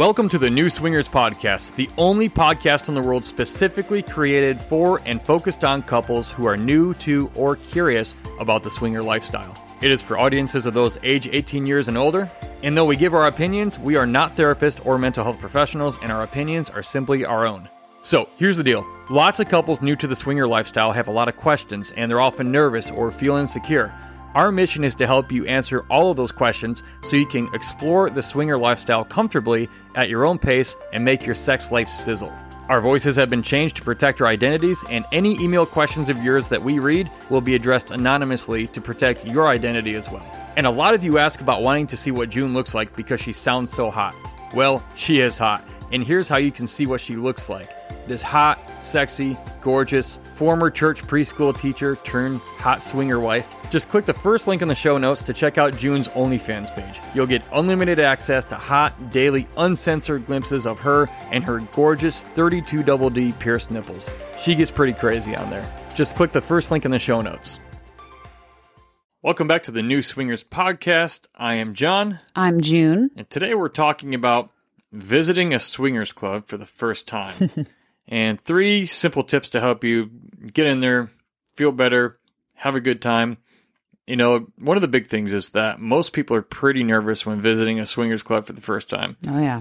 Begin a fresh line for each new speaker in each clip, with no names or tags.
Welcome to the New Swingers Podcast, the only podcast in the world specifically created for and focused on couples who are new to or curious about the swinger lifestyle. It is for audiences of those age 18 years and older. And though we give our opinions, we are not therapists or mental health professionals, and our opinions are simply our own. So, here's the deal lots of couples new to the swinger lifestyle have a lot of questions, and they're often nervous or feel insecure. Our mission is to help you answer all of those questions so you can explore the swinger lifestyle comfortably at your own pace and make your sex life sizzle. Our voices have been changed to protect our identities, and any email questions of yours that we read will be addressed anonymously to protect your identity as well. And a lot of you ask about wanting to see what June looks like because she sounds so hot. Well, she is hot, and here's how you can see what she looks like. This hot, sexy, gorgeous, former church preschool teacher turned hot swinger wife. Just click the first link in the show notes to check out June's OnlyFans page. You'll get unlimited access to hot, daily, uncensored glimpses of her and her gorgeous 32 double D pierced nipples. She gets pretty crazy on there. Just click the first link in the show notes. Welcome back to the New Swingers Podcast. I am John,
I'm June.
and today we're talking about visiting a swingers club for the first time. and three simple tips to help you get in there, feel better, have a good time. You know, one of the big things is that most people are pretty nervous when visiting a swingers club for the first time,
Oh yeah.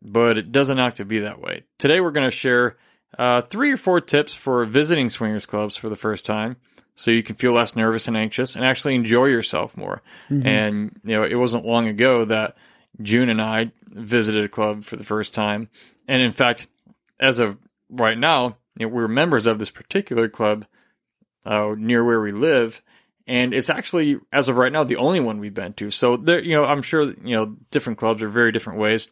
but it doesn't have to be that way. Today we're going to share uh, three or four tips for visiting swingers clubs for the first time so you can feel less nervous and anxious and actually enjoy yourself more. And, you know, it wasn't long ago that June and I visited a club for the first time. And in fact, as of right now, you know, we're members of this particular club uh, near where we live. And it's actually, as of right now, the only one we've been to. So there, you know, I'm sure, you know, different clubs are very different ways.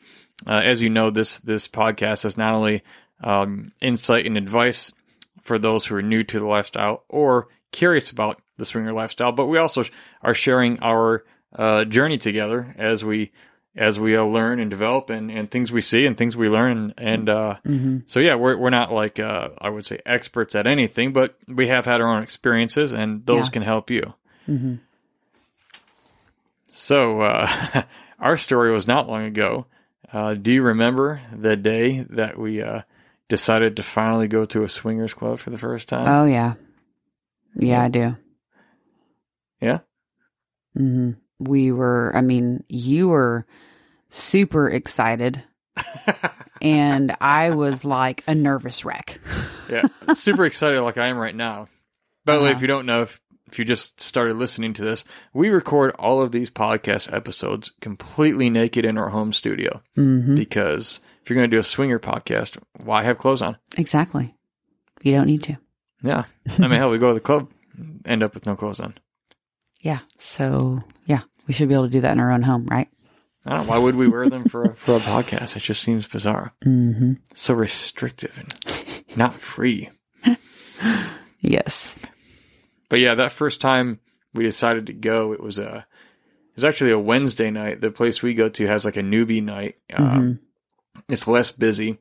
Uh, as you know, this, this podcast is not only, um, insight and advice for those who are new to the lifestyle or curious about the swinger lifestyle, but we also are sharing our, uh, journey together as we, as we uh, learn and develop and, and things we see and things we learn. And, uh,
Mm-hmm.
so yeah, we're, we're not like, uh, I would say experts at anything, but we have had our own experiences and those
Yeah.
can help you.
Mm-hmm.
So, uh, our story was not long ago. Uh, do you remember the day that we uh, decided to finally go to a swingers club for the first time?
Oh yeah. Yeah, I do.
Yeah?
hmm We were. I mean, you were super excited, and I was like a nervous wreck.
yeah, super excited like I am right now. By the way, if
Uh-huh.
you don't know, if, if you just started listening to this, we record all of these podcast episodes completely naked in our home studio
hmm
because if you're going to do a swinger podcast, why have clothes on?
Exactly. You don't need to.
Yeah. I mean, hell, we go to the club, end up with no clothes on.
Yeah. So yeah, we should be able to do that in our own home, right?
I don't know. Why would we wear them for a, for a podcast? It just seems bizarre.
Mm-hmm.
So restrictive and not free.
Yes.
But yeah, that first time we decided to go, it was a, it was actually a Wednesday night. The place we go to has like a newbie night. Uh,
Mhm.
It's less busy,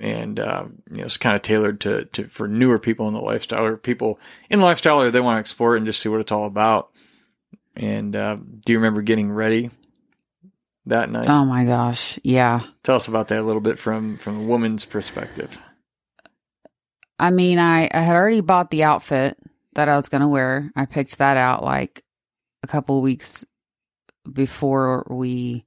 and uh, you know, it's kind of tailored to, to for newer people in the lifestyle or people in lifestyle or they want to explore it and just see what it's all about. And uh, do you remember getting ready that night?
Oh my gosh. Yeah.
Tell us about that a little bit from from a woman's perspective.
I mean, I, I had already bought the outfit that I was going to wear. I picked that out like a couple weeks before we,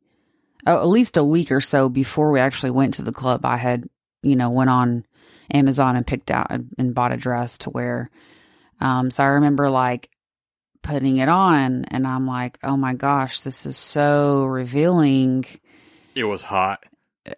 oh, at least a week or so before we actually went to the club. I had, you know, went on Amazon and picked out and bought a dress to wear. Um, so I remember like putting it on and I'm like, oh my gosh, this is so revealing
It was hot.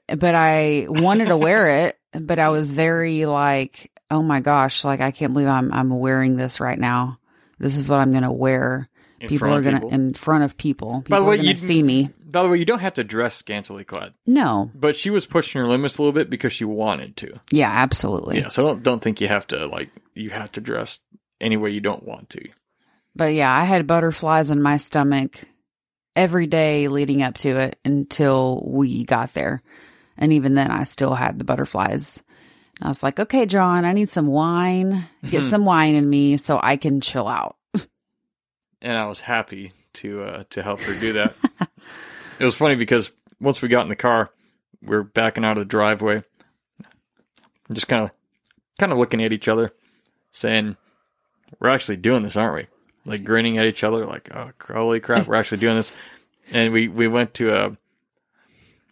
but I wanted to wear it, but I was very like, oh my gosh, like I can't believe I'm I'm wearing this right now. This is what I'm gonna wear.
in
people are gonna
people.
in front of people. People
By the way, you-
see me.
By the way, you don't have to dress scantily clad,
No.
but she was pushing her limits a little bit because she wanted to.
Yeah, absolutely.
Yeah, so don't don't think you have to like you have to dress any way you don't want to.
But yeah, I had butterflies in my stomach every day leading up to it until we got there. And even then I still had the butterflies. And I was like, okay, John, I need some wine. Get
Mhm.
some wine in me so I can chill out.
And I was happy to uh, to help her do that. it was funny because once we got in the car, we're backing out of the driveway, just kind of kind of looking at each other, saying, "We're actually doing this, aren't we?" Like grinning at each other, like, "Oh, holy crap, we're actually doing this!" And we we went to a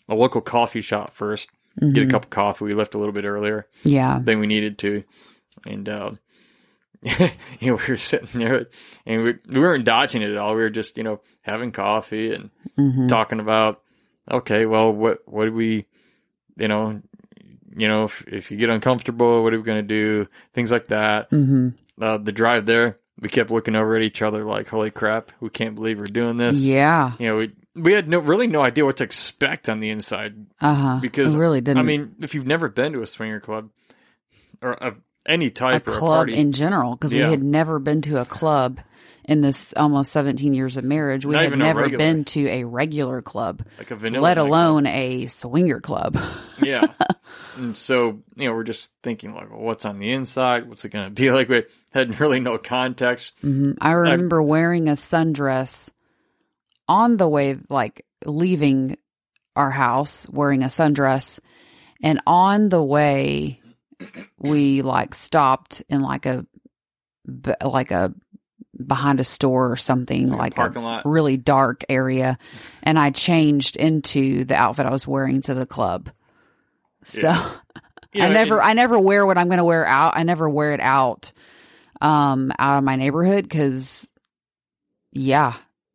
a local coffee shop 1st get a cup of coffee. We left a little bit earlier
Yeah.
than we needed to, and uh, you know we were sitting there and we we weren't dodging it at all. We were just you know having coffee and
hmm
talking about okay, well, what what do we, you know, you know, if if you get uncomfortable, what are we gonna do? Things like that.
hmm
Uh, the drive there, we kept looking over at each other like, holy crap, we can't believe we're doing this.
Yeah.
You know, we we had no really no idea what to expect on the inside
Uh huh.
because
really didn't.
I mean, if you've never been to a swinger club or of any
a
type a
club
party,
in general, because
Yeah.
we had never been to a club in this almost 17 years of marriage. We
Not
had never been to a regular club,
like a vanilla,
let alone a swinger club.
yeah. And so, you know, we're just thinking like, well, what's on the inside? What's it going to be like? Had really no context.
hmm I remember wearing a sundress on the way, like leaving our house, wearing a sundress, and on the way, we like stopped in like a, like a behind a store or something,
Like a
like,
parking
a
lot.
really dark area, and I changed into the outfit I was wearing to the club. So
You
I never,
and-
I never wear what I'm going to wear out. I never wear it out, um, out of my neighborhood because, yeah,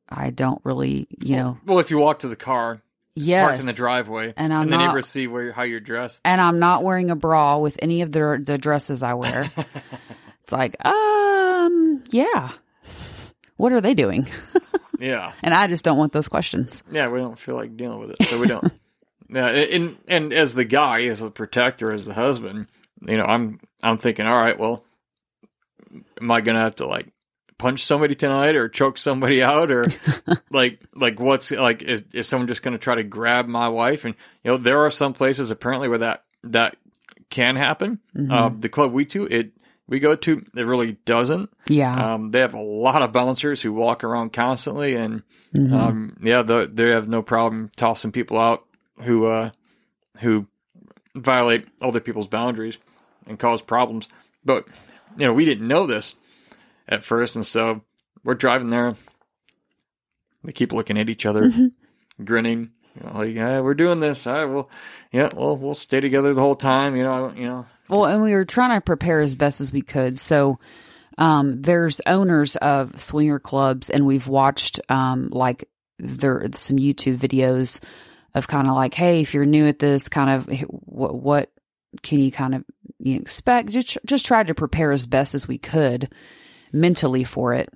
I don't really, you know,
well, if you walk to the car,
yes,
parked in the driveway,
And I'm
the
not-
neighbors see where how you're dressed.
and I'm not wearing a bra with any of the the dresses I wear. it's like, um, yeah, what are they doing?
yeah,
And I just don't want those questions.
yeah, we don't feel like dealing with it, so we don't. yeah, and and as the guy, as the protector, as the husband, you know, I'm I'm thinking, all right, well, am I gonna have to like punch somebody tonight or choke somebody out or like like what's like is, is someone just going to try to grab my wife? And you know there are some places apparently where that that can happen.
Mhm.
uh, the club we to it we go to it really doesn't.
Yeah,
um, they have a lot of bouncers who walk around constantly and
Mhm.
um, yeah the, they have no problem tossing people out who uh, who violate other people's boundaries and cause problems. But you know we didn't know this at first and so we're driving there. We keep looking at each other grinning you know, like yeah we're doing this. All right well yeah well we'll stay together the whole time you know you know.
Well, and we were trying to prepare as best as we could. So, um, there's owners of swinger clubs, and we've watched um, like there some YouTube videos of kind of like, hey, if you're new at this, kind of what what can you kind of you expect? Just just try to prepare as best as we could mentally for it,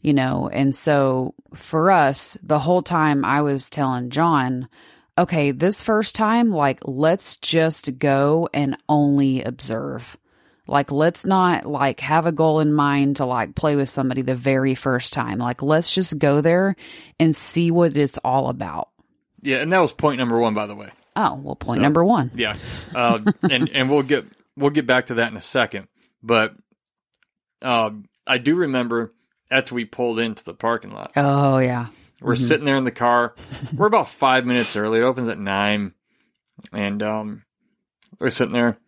you know. And so for us, the whole time I was telling John, okay, this first time, like, let's just go and only observe. Like, let's not like have a goal in mind to like play with somebody the very first time. Like, let's just go there and see what it's all about.
yeah and that was point number one by the way
Oh, well, point
So-
number one.
Yeah, uh, and and we'll get we'll get back to that in a second. But uh, I do remember after we pulled into the parking lot,
Oh, yeah.
we're sitting there in the car. We're about five minutes early. It opens at nine, and um, we're sitting there.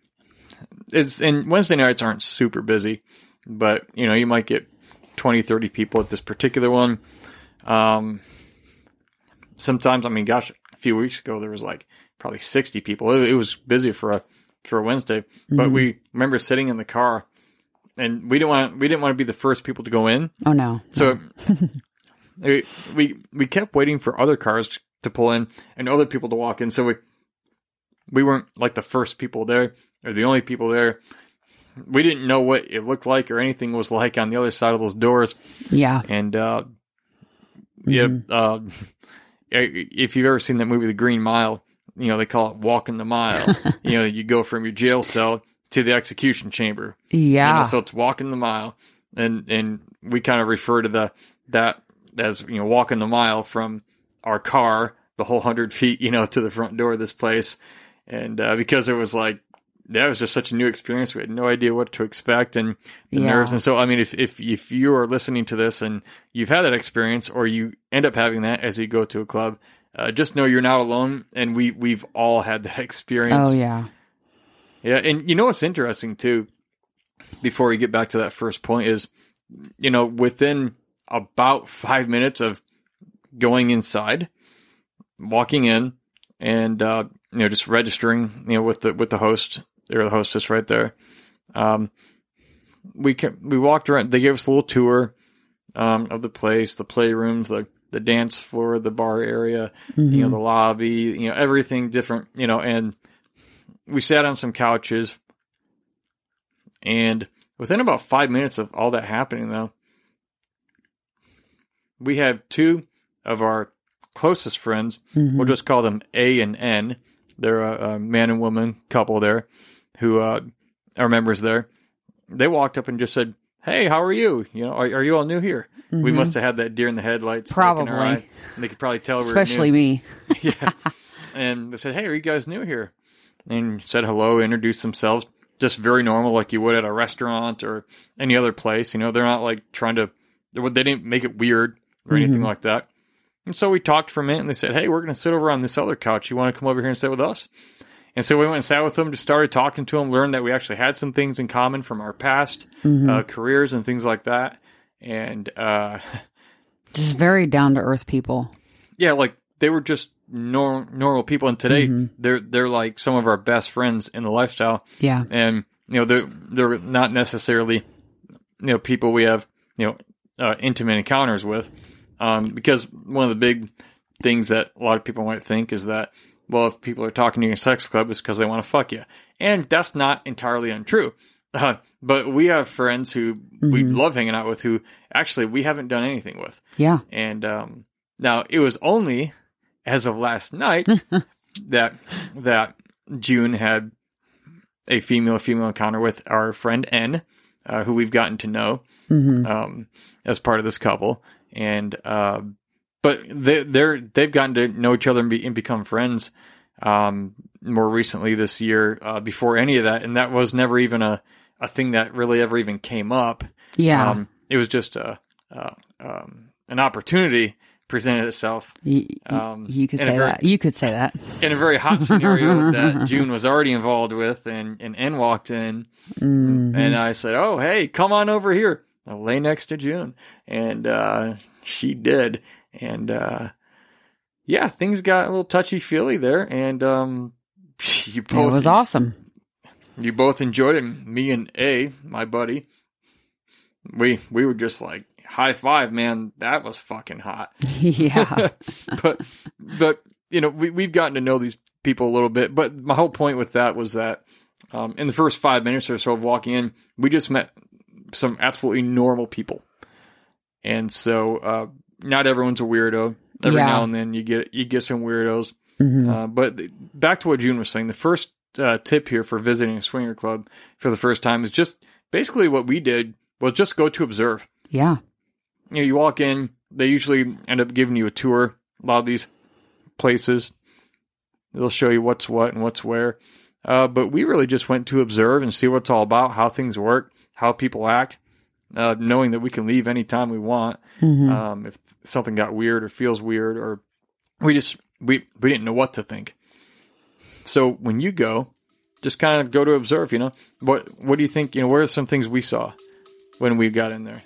It's and Wednesday nights aren't super busy, but you know you might get 20, 30 people at this particular one. Um, sometimes, I mean, gosh, a few weeks ago there was like probably sixty people. It, it was busy for a for Wednesday, but we remember sitting in the car, and we didn't want we didn't want to be the first people to go in.
Oh, no.
So we, we we kept waiting for other cars to pull in and other people to walk in. So we we weren't like the first people there or the only people there. We didn't know what it looked like or anything was like on the other side of those doors.
Yeah.
And uh, yeah, uh, if you've ever seen that movie, The Green Mile, you know they call it walking the mile. you know, you go from your jail cell to the execution chamber.
Yeah.
You know, so it's walking the mile, and and we kind of refer to the that as you know walking the mile from our car the whole hundred feet, you know, to the front door of this place, and uh, because it was like that was just such a new experience, we had no idea what to expect and the
Yeah.
nerves, and so I mean, if if if you are listening to this and you've had that experience, or you end up having that as you go to a club. Uh, just know you're not alone, and we we've all had that experience.
Oh yeah.
Yeah, and you know what's interesting too, before we get back to that first point is, you know, within about five minutes of going inside, walking in, and uh, you know, just registering, you know, with the with the host or the hostess right there. Um, we can, we walked around. They gave us a little tour um, of the place, the playrooms, the the dance floor, the bar area, you know, the lobby, you know, everything different, you know, and we sat on some couches. And within about five minutes of all that happening though we have two of our closest friends we'll just call them a and n. They're a, a man and woman couple there who uh, are members there. They walked up and just said hey how are you you know are, are you all new here we mm-hmm. must have had that deer in the headlights like, in our
Probably.
they could probably tell
Especially me.
yeah. And they said, "Hey, are you guys new here?" And said hello, introduced themselves, just very normal, like you would at a restaurant or any other place. You know, they're not like trying to. They didn't make it weird or anything mm-hmm. like that. And so we talked for a minute, and they said, "Hey, we're going to sit over on this other couch. You want to come over here and sit with us?" And so we went and sat with them, just started talking to them, learned that we actually had some things in common from our past uh, careers and things like that. And uh,
Just very down to earth people.
yeah, like they were just nor- normal people. And today, they're they're like some of our best friends in the lifestyle.
Yeah.
and you know they're they're not necessarily you know people we have you know uh, intimate encounters with um, because one of the big things that a lot of people might think is that well if people are talking to you in a sex club it's because they want to fuck you and that's not entirely untrue. Uh, but we have friends who we love hanging out with who actually we haven't done anything with.
Yeah.
and um, now it was only as of last night that that June had a female female encounter with our friend N, uh, who we've gotten to know um, as part of this couple, and uh, but they they're they've gotten to know each other and, be, and become friends um, more recently this year. Uh, before any of that, and that was never even a a thing that really ever even came up.
Yeah.
Um, it was just a, uh, um, an opportunity presented itself
Y- y-
um,
you could say
very-
that. You could say that.
in a very hot scenario that June was already involved with, and and N walked in,
Mm-hmm.
and I said, "Oh, hey, come on over here. I'll lay next to June," and uh, she did, and uh, yeah, things got a little touchy feely there, and um, you
It
both
was awesome.
you both enjoyed it. Me and A, my buddy, we we were just like high five, man. That was fucking hot.
yeah.
but but you know we we've gotten to know these people a little bit. But my whole point with that was that um, in the first five minutes or so of walking in, we just met some absolutely normal people, and so uh, not everyone's a weirdo. Every
Yeah.
now and then you get you get some weirdos.
Mhm.
Uh, but th- back to what June was saying, the first uh, tip here for visiting a swinger club for the first time is just basically what we did was just go to observe
Yeah.
you know, you walk in, they usually end up giving you a tour. A lot of these places, they'll show you what's what and what's where. Uh, but we really just went to observe and see what it's all about, how things work, how people act, uh, knowing that we can leave anytime we want.
Mhm.
Um, if something got weird or feels weird, or we just we we didn't know what to think. So when you go, just kind of go to observe. You know what what do you think? You know what are some things we saw when we got in there?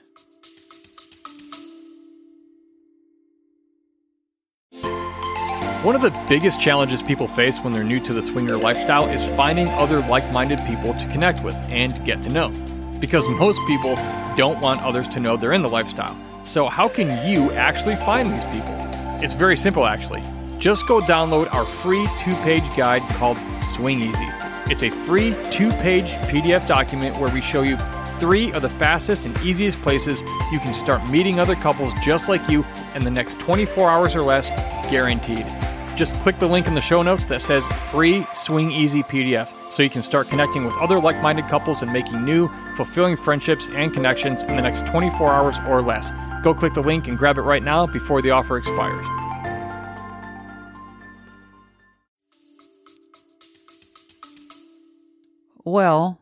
One of the biggest challenges people face when they're new to the swinger lifestyle is finding other like minded people to connect with and get to know. Because most people don't want others to know they're in the lifestyle. So, how can you actually find these people? It's very simple, actually. Just go download our free two page guide called Swing Easy. It's a free two page PDF document where we show you three of the fastest and easiest places you can start meeting other couples just like you in the next 24 hours or less, guaranteed. Just click the link in the show notes that says free Swing Easy PDF so you can start connecting with other like minded couples and making new, fulfilling friendships and connections in the next 24 hours or less. Go click the link and grab it right now before the offer expires.
Well,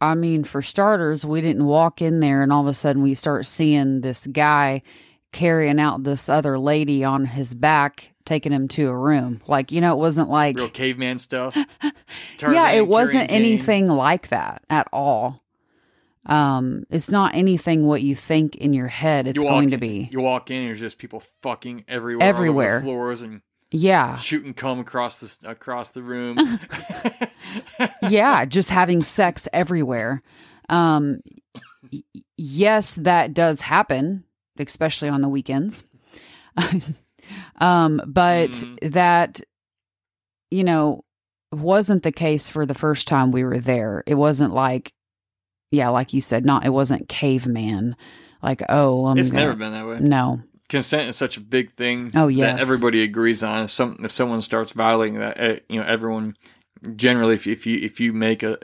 I mean, for starters, we didn't walk in there and all of a sudden we start seeing this guy carrying out this other lady on his back, taking him to a room. Like, you know, it wasn't like
Real caveman stuff.
yeah, it wasn't anything like that at all. Um, it's not anything what you think in your head it's
You
going to be.
You walk in, and there's just people fucking everywhere, all over the
Everywhere.
floors, and
Yeah.
shooting cum across the across the room.
yeah, just having sex everywhere. Um, yes, that does happen, especially on the weekends. um, but
Mhm.
that, you know, wasn't the case for the first time we were there. It wasn't like, yeah, like you said, not, it wasn't caveman. Like, oh, I'm
it's
gonna-
never been that way.
No.
Consent is such a big thing.
Oh, yes.
that everybody agrees on. If some if someone starts violating that, eh, you know, everyone generally, if, if you if you make a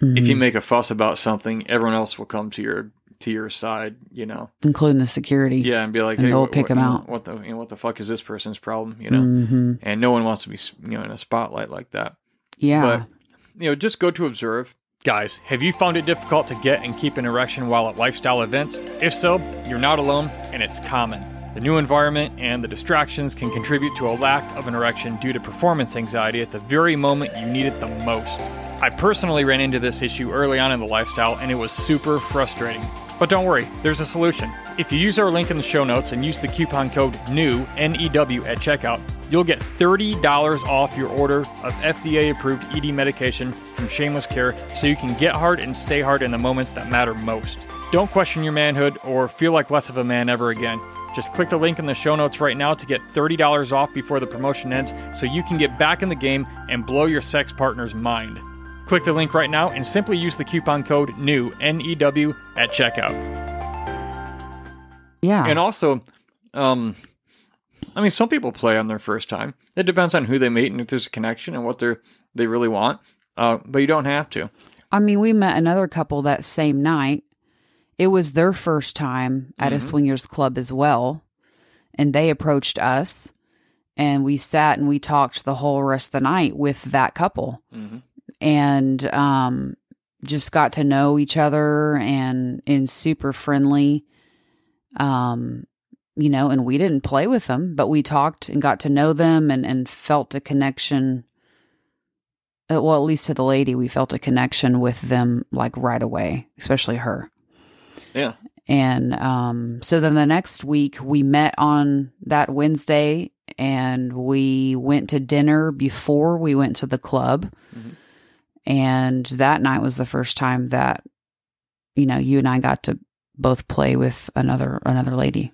if you
Mhm.
make a fuss about something, everyone else will come to your to your side. You know,
including the security.
yeah, and be like,
And
hey,
they'll
what,
kick
what, you
out.
What the you know, what the fuck is this person's problem? You know,
hmm
and no one wants to be you know in a spotlight like that.
Yeah.
But you know, just go to observe. Guys, have you found it difficult to get and keep an erection while at lifestyle events? If so, you're not alone, and it's common. The new environment and the distractions can contribute to a lack of an erection due to performance anxiety at the very moment you need it the most. I personally ran into this issue early on in the lifestyle, and it was super frustrating. But don't worry, there's a solution. If you use our link in the show notes and use the coupon code NEW, N-E-W, at checkout, you'll get $30 off your order of FDA approved ED medication from Shameless Care so you can get hard and stay hard in the moments that matter most. Don't question your manhood or feel like less of a man ever again. Just click the link in the show notes right now to get $30 off before the promotion ends so you can get back in the game and blow your sex partner's mind. Click the link right now and simply use the coupon code NEW, N E W, at checkout.
yeah.
And also, um, I mean, some people play on their first time. It depends on who they meet and if there's a connection and what they're they really want. Uh, but you don't have to.
I mean, we met another couple that same night. It was their first time at a
Mhm.
swingers club as well. And they approached us and we sat and we talked the whole rest of the night with that couple
Mhm.
And um, just got to know each other and and super friendly. Um, you know, and we didn't play with them, but we talked and got to know them and and felt a connection. Uh, well, at least to the lady, we felt a connection with them like right away, especially her.
Yeah.
And um, so then the next week we met on that Wednesday and we went to dinner before we went to the club.
Mhm.
And that night was the first time that, you know, you and I got to both play with another another lady.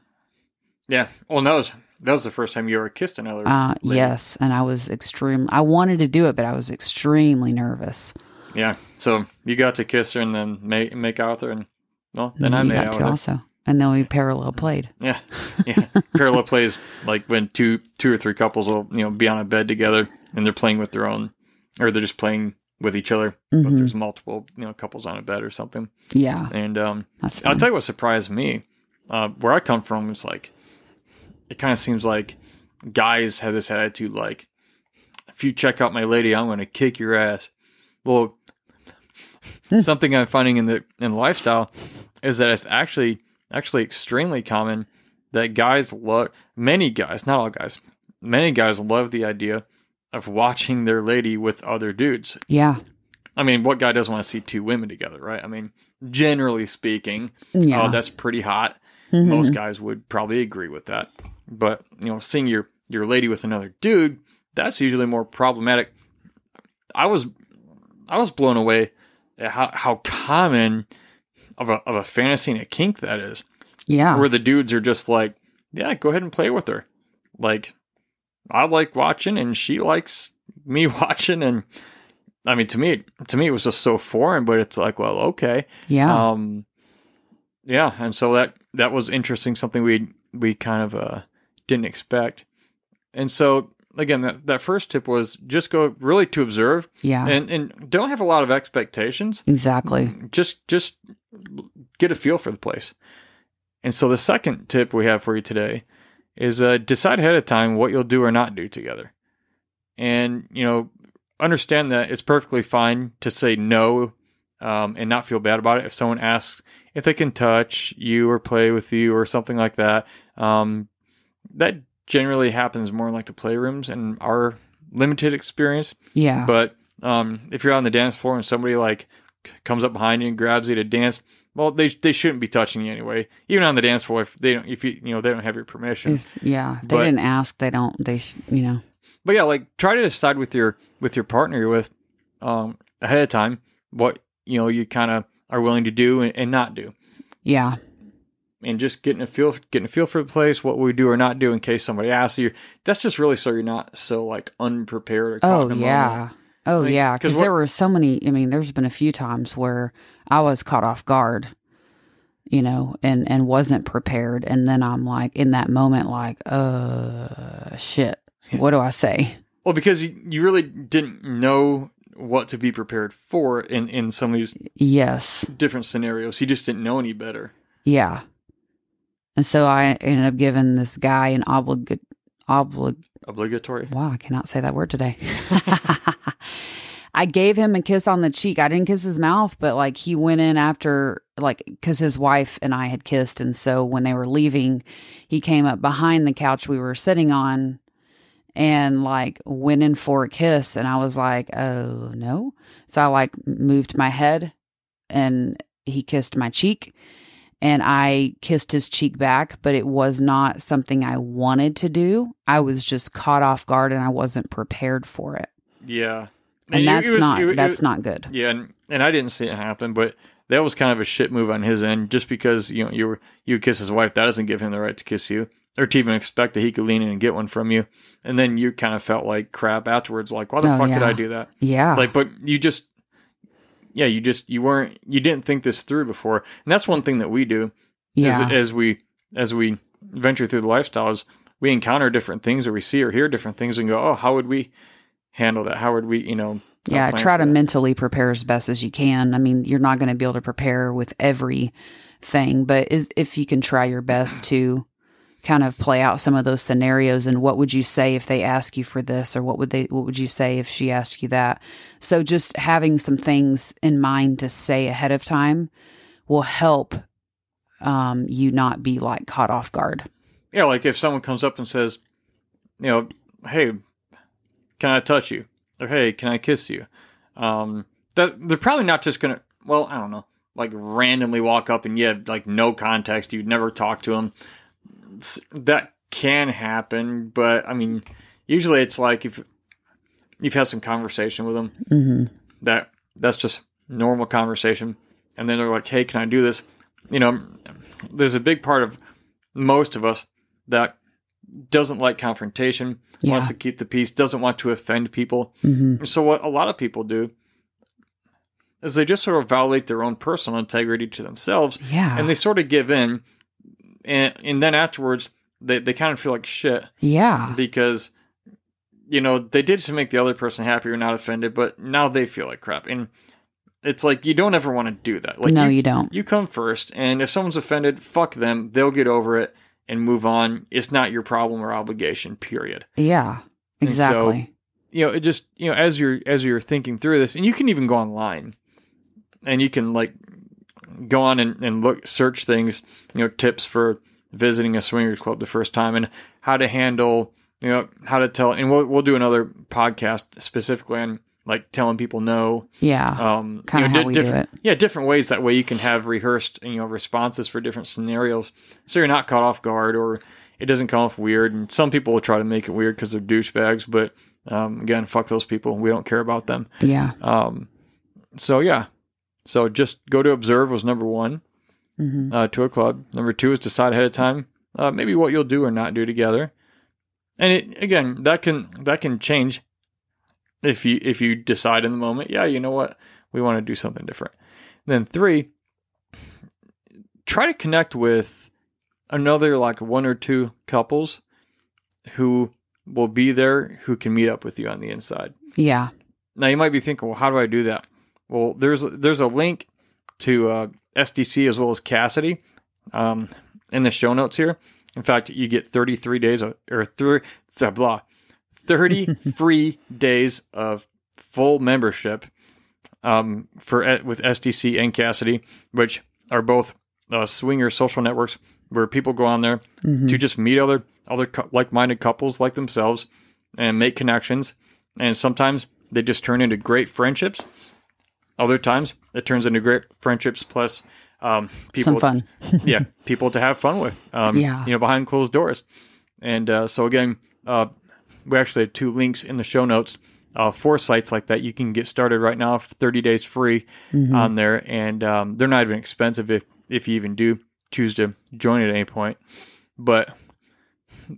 Yeah. Well, no, that was the first time you ever kissed another.
Uh,
lady.
yes, and I was extreme. I wanted to do it, but I was extremely nervous.
Yeah. So you got to kiss her and then make make out with her, and well, then I
you
made out with her.
also, and then we parallel played.
Yeah, yeah. Parallel plays like when two two or three couples will you know be on a bed together and they're playing with their own, or they're just playing with each other. But
Mhm.
there's multiple you know couples on a bed or something.
Yeah,
And um,
that's
I'll tell you what surprised me. Uh, where I come from is like, it kind of seems like guys have this attitude like, if you check out my lady, I'm going to kick your ass. Well, something I'm finding in the in lifestyle is that it's actually actually extremely common that guys love many guys, not all guys, many guys love the idea of watching their lady with other dudes.
yeah,
I mean, what guy doesn't want to see two women together, right? I mean, generally speaking,
yeah.
oh, that's pretty hot.
Mhm.
Most guys would probably agree with that. But you know, seeing your your lady with another dude, that's usually more problematic. I was I was blown away at how how common of a of a fantasy and a kink that is,
yeah,
where the dudes are just like, yeah, go ahead and play with her. Like, I like watching, and she likes me watching, and I mean, to me, to me, it was just so foreign. But it's like, well, okay,
yeah,
um, yeah, and so that that was interesting. Something we we kind of uh, didn't expect. And so again, that that first tip was just go really to observe
yeah.
and and don't have a lot of expectations.
exactly.
Just just get a feel for the place. And so the second tip we have for you today is uh, decide ahead of time what you'll do or not do together. And you know, understand that it's perfectly fine to say no um, and not feel bad about it if someone asks if they can touch you or play with you or something like that. Um, that generally happens more in like the playrooms and our limited experience.
Yeah.
But um, if you're on the dance floor and somebody like comes up behind you and grabs you to dance, well, they they shouldn't be touching you anyway. Even on the dance floor, if they don't, if you you know they don't have your permission.
Yeah. They
But-
didn't ask. They don't. They. Sh- you know.
But yeah, like try to decide with your with your partner you're with um, ahead of time what you know you kind of are willing to do and, and not do,
Yeah.
and just getting a feel getting a feel for the place, what we do or not do in case somebody asks you. That's just really so you're not so like unprepared or
Oh
yeah. moment.
Oh
mean,
yeah.
'cause
Because there were so many. I mean, there's been a few times where I was caught off guard. You know, and and wasn't prepared, and then I'm like in that moment, like, uh, shit. What do I say?
Well, because you, you really didn't know what to be prepared for in in some of these
Yes.
different scenarios. You just didn't know any better.
Yeah. And so I ended up giving this guy an oblig oblig
Obligatory.
wow, I cannot say that word today. I gave him a kiss on the cheek. I didn't kiss his mouth, but like he went in after like cuz his wife and I had kissed and so when they were leaving, he came up behind the couch we were sitting on and like went in for a kiss and I was like, "Oh, no." So I like moved my head and he kissed my cheek and I kissed his cheek back, but it was not something I wanted to do. I was just caught off guard and I wasn't prepared for it.
Yeah.
And
it-
that's
it was-
not
it-
that's not good.
Yeah, and, and I didn't see it happen, but that was kind of a shit move on his end. Just because you know you were you kiss his wife, that doesn't give him the right to kiss you, or to even expect that he could lean in and get one from you. And then you kind of felt like crap afterwards. Like, why the
Oh,
fuck did. I do that?
Yeah.
Like, but you just, yeah, you just you weren't you didn't think this through before, and that's one thing that we do.
yeah.
as, as we as we venture through the lifestyles, we encounter different things or we see or hear different things and go, oh, how would we handle that? How would we, you know?
yeah, try to mentally prepare as best as you can. I mean, you're not going to be able to prepare with everything, but is, if you can try your best to kind of play out some of those scenarios and what would you say if they ask you for this or what would they what would you say if she asked you that so just having some things in mind to say ahead of time will help um, you not be like caught off guard
Yeah, like if someone comes up and says, you know, hey, can I touch you? Or hey, can I kiss you? Um, that they're probably not just gonna. Well, I don't know, like randomly walk up and you have like no context. You'd never talk to them. It's- that can happen, but I mean, usually it's like if you've had some conversation with them,
hmm
that that's just normal conversation and then they're like hey can i do this you know there's a big part of most of us that doesn't like confrontation
Yeah.
wants to keep the peace doesn't want to offend people.
Hmm
so what a lot of people do is they just sort of violate their own personal integrity to themselves
yeah.
and they sort of give in and, and then afterwards they, they kind of feel like shit.
Yeah.
Because you know they did to make the other person happy or not offended, but now they feel like crap, and it's like you don't ever want to do that. Like
no
you,
you don't.
you come first, and if someone's offended, fuck them. They'll get over it and move on. It's not your problem or obligation. Period.
yeah
And so-
exactly
You know, it just you know as you're as you're thinking through this, and you can even go online, and you can like go on and, and look search things. You know, tips for visiting a swingers club the first time and how to handle you know how to tell and we'll we'll do another podcast specifically on like telling people no.
Yeah.
Um
Kinda
you know,
do
different
it.
yeah different ways that way you can have rehearsed you know responses for different scenarios. So you're not caught off guard or it doesn't come off weird. And some people will try to make it weird because they're douchebags but um again fuck those people. We don't care about them.
Yeah.
Um so yeah. So just go to observe was number one
hmm
uh, to a club. Number two is decide ahead of time uh, maybe what you'll do or not do together. And it again that can that can change if you if you decide in the moment. Yeah, you know what we want to do something different. Then three, try to connect with another like one or two couples who will be there who can meet up with you on the inside.
yeah
Now you might be thinking, well, how do I do that? Well, there's there's a link to uh, SDC as well as Kasidie um, in the show notes here. In fact, you get 33 days of, or three, blah, blah 30 free days of full membership um, for with SDC and Kasidie, which are both uh, swinger social networks where people go on there
Mhm.
to just meet other other cou- like-minded couples like themselves and make connections. And sometimes they just turn into great friendships. Other times it turns into great friendships plus um, people
Some fun.
yeah, people to have fun with. Um,
Yeah.
you know, behind closed doors. And uh, so again, uh, we actually have two links in the show notes uh, for sites like that. You can get started right now, for 30 days free
Mhm.
on there, and um, they're not even expensive if if you even do choose to join at any point. But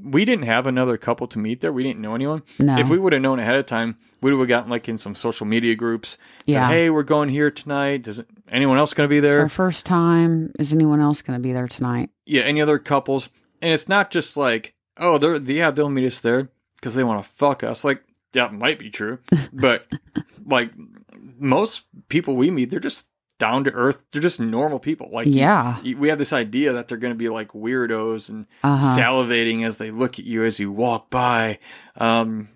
we didn't have another couple to meet there. We didn't know anyone.
No.
If we would have known ahead of time, we would have gotten like in some social media groups. Said,
Yeah.
hey, we're going here tonight. Does anyone else going to be
It's
there?
our first time. Is anyone else going to be there tonight?
yeah, any other couples, and it's not just like, oh, they're yeah, they'll meet us there because they want to fuck us. Like that might be true, but like most people we meet, they're just down to earth. They're just normal people. Like
Yeah.
you- we have this idea that they're going to be like weirdos and
Uh-huh.
salivating as they look at you as you walk by. Um,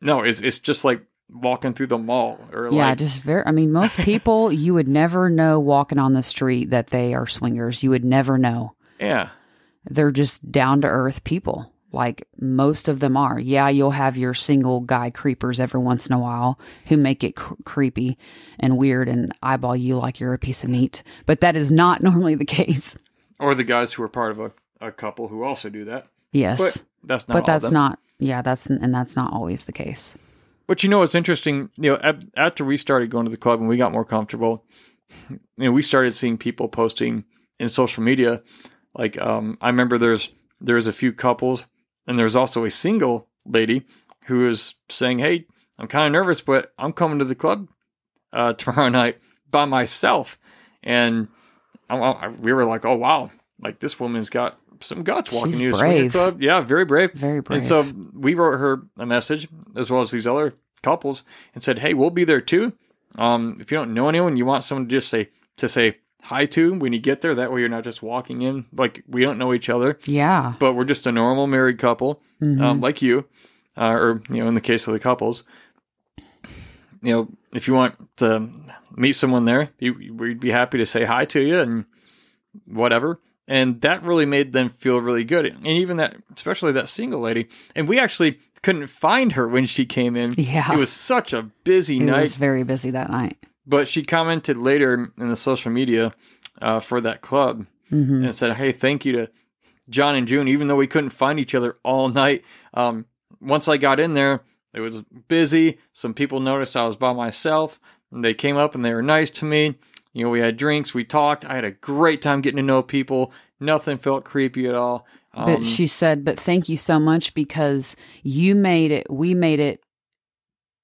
no, it's it's just like walking through the mall or
Yeah,
like
just very. I mean, most people you would never know walking on the street that they are swingers. You would never know.
yeah.
They're just down to earth people. Like most of them are. Yeah, you'll have your single guy creepers every once in a while who make it cr- creepy and weird and eyeball you like you're a piece of meat. But that is not normally the case.
Or the guys who are part of a, a couple who also do that.
Yes.
But that's not
but that's not. Yeah, that's and that's not always the case.
But you know what's interesting? You know, after we started going to the club and we got more comfortable, you know, we started seeing people posting in social media. Like, um, I remember there's there's a few couples, and there's also a single lady who is saying, "Hey, I'm kind of nervous, but I'm coming to the club uh, tomorrow night by myself." And I, I, we were like, "Oh wow!" Like this woman's got some guts walking
She's
a swinger
brave.
club. Yeah, very brave.
Very brave.
And so we wrote her a message as well as these other couples and said, "Hey, we'll be there too. Um, if you don't know anyone, you want someone to just say to say hi to when you get there. That way, you're not just walking in like we don't know each other,
yeah.
but we're just a normal married couple,
Mhm.
um, like you, uh, or you know, in the case of the couples." You know, if you want to meet someone there, you, we'd be happy to say hi to you and whatever. And that really made them feel really good. And even that, especially that single lady. And we actually couldn't find her when she came in.
Yeah.
It was such a busy night.
it
night.
was very busy that night.
But she commented later in the social media uh, for that club
hmm
and said, Hey, thank you to John and June, even though we couldn't find each other all night. Um, once I got in there, it was busy. Some people noticed I was by myself. And they came up and they were nice to me. You know, we had drinks, we talked. I had a great time getting to know people. Nothing felt creepy at all. Um,
But she said, "But thank you so much because you made it. We made it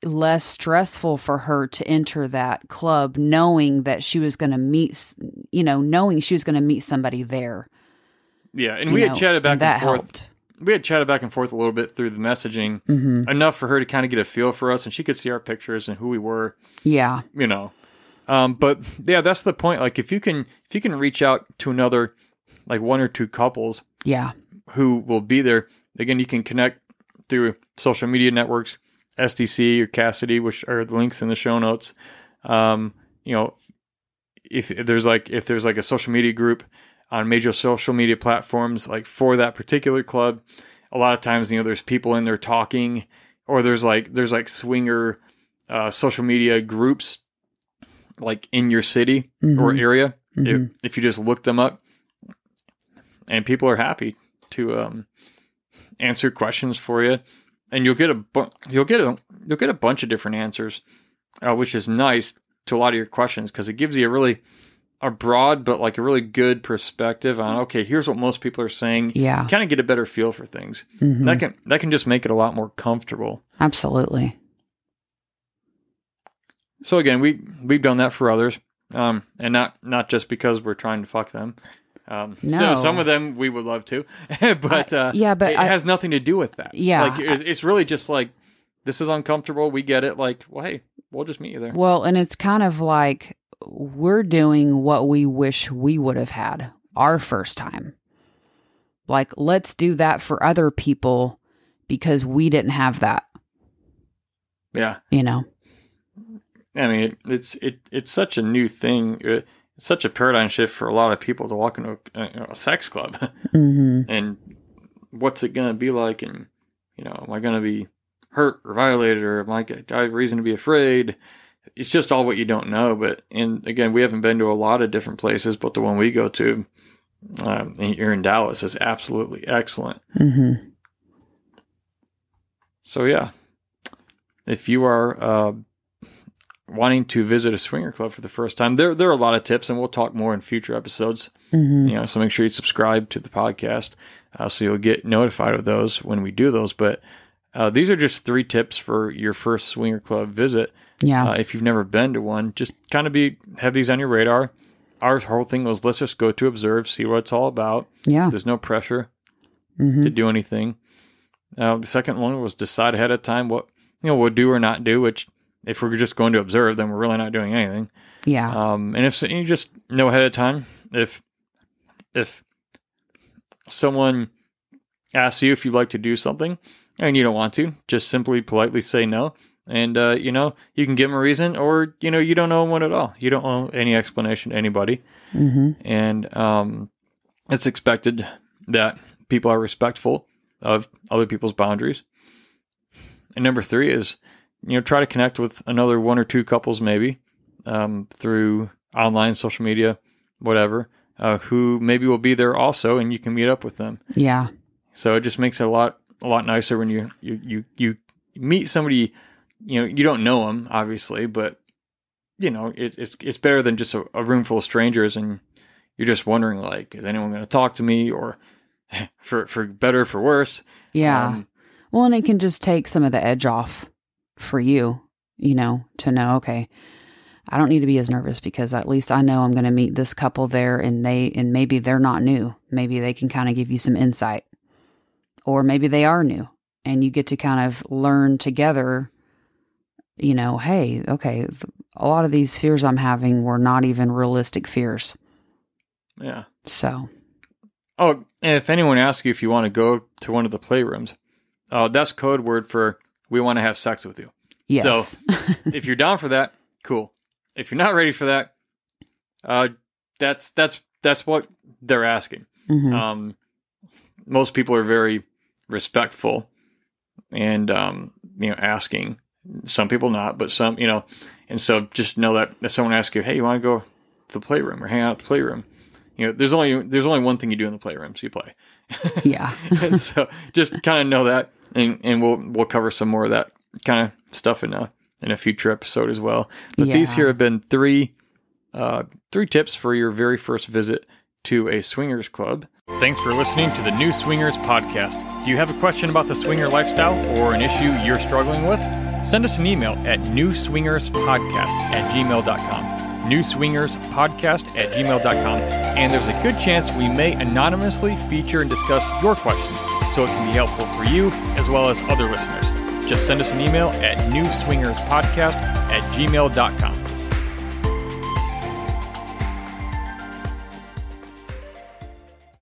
less stressful for her to enter that club, knowing that she was going to meet. You know, knowing she was going to meet somebody there.
yeah, and
you
we
know,
had chatted back
and
and, forth.
helped.
We had chatted back and forth a little bit through the messaging,
hmm
enough for her to kind of get a feel for us, and she could see our pictures and who we were.
Yeah,
you know um but yeah that's the point like if you can if you can reach out to another like one or two couples
yeah,
who will be there again you can connect through social media networks sdc or kasidie which are the links in the show notes um you know if there's like if there's like a social media group on major social media platforms like for that particular club a lot of times you know there's people in there talking or there's like there's like swinger uh, social media groups like in your city or
Mhm.
area
Mhm.
if, if you just look them up and people are happy to um, answer questions for you and you'll get a bu- you'll get a you'll get a bunch of different answers uh, which is nice to a lot of your questions because it gives you a really a broad but like a really good perspective on okay here's what most people are saying.
Yeah,
kind of get a better feel for things.
Mhm.
that can that can just make it a lot more comfortable.
Absolutely.
so again we we've done that for others um and not not just because we're trying to fuck them um so some of them we would love to but uh
yeah, but
it
I-
has nothing to do with that.
Yeah,
like it, it's really just like this is uncomfortable. We get it. Like well hey we'll just meet you there.
Well, and it's kind of like we're doing what we wish we would have had our first time. Like, let's do that for other people because we didn't have that,
yeah.
You know?
I mean, it, it's it it's such a new thing. Uh, it's such a paradigm shift for a lot of people to walk into a, a sex club.
Hmm
and what's it going to be like? And you know am i going to be hurt or violated or am i do i have reason to be afraid? It's just all what you don't know. But and again we haven't been to a lot of different places but the one we go to um, here in dallas is absolutely excellent.
Hmm
so yeah. If you are uh, wanting to visit a swinger club for the first time. There there are a lot of tips and we'll talk more in future episodes.
Hmm
you know so make sure you subscribe to the podcast uh, so you'll get notified of those when we do those. But uh, these are just three tips for your first swinger club visit.
Yeah.
uh, if you've never been to one just kind of be have these on your radar. Our whole thing was let's just go to observe see what it's all about.
Yeah.
there's no pressure
hmm
to do anything. Uh, the second one was decide ahead of time what you know we'll do or not do which if we're just going to observe then we're really not doing anything
Yeah.
um, and if you just know ahead of time, if if someone asks you if you'd like to do something and you don't want to, just simply politely say no. And uh, you know, you can give them a reason, or you know, you don't know one at all. You don't owe any explanation to anybody,
hmm
and um, it's expected that people are respectful of other people's boundaries. And number three is, you know, try to connect with another one or two couples, maybe um, through online, social media, whatever, uh, who maybe will be there also, and you can meet up with them.
Yeah.
So it just makes it a lot a lot nicer when you you you you meet somebody. You know, you don't know them obviously, but you know it, it's it's better than just a, a room full of strangers and you're just wondering like, is anyone going to talk to me or for for better or for worse?
Yeah.
Um,
Well, and it can just take some of the edge off for you, you know, to know, okay, I don't need to be as nervous because at least I know I'm going to meet this couple there and they, and maybe they're not new. Maybe they can kind of give you some insight. Or maybe they are new and you get to kind of learn together, you know, hey, okay, a lot of these fears I'm having were not even realistic fears.
yeah.
So,
Oh, if anyone asks you if you want to go to one of the playrooms, uh, that's code word for we want to have sex with you.
yes.
So if you're down for that, cool. If you're not ready for that, uh, that's that's that's what they're asking.
Mhm.
Um, most people are very respectful and um, you know asking. Some people not, but some you know. And so just know that if someone asks you, "Hey, you want to go to the playroom or hang out at the playroom?" You know, there's only there's only one thing you do in the playroom, so you play.
yeah.
so just kind of know that, and and we'll we'll cover some more of that kind of stuff in a in a future episode as well. But these here have been three uh, three tips for your very first visit to a swingers club. Thanks for listening to the New Swingers podcast. Do you have a question about the swinger lifestyle or an issue you're struggling with? Send us an email at newswingerspodcast at gmail.com. Newswingerspodcast at gmail.com. And there's a good chance we may anonymously feature and discuss your question so it can be helpful for you as well as other listeners. Just send us an email at newswingerspodcast at gmail.com.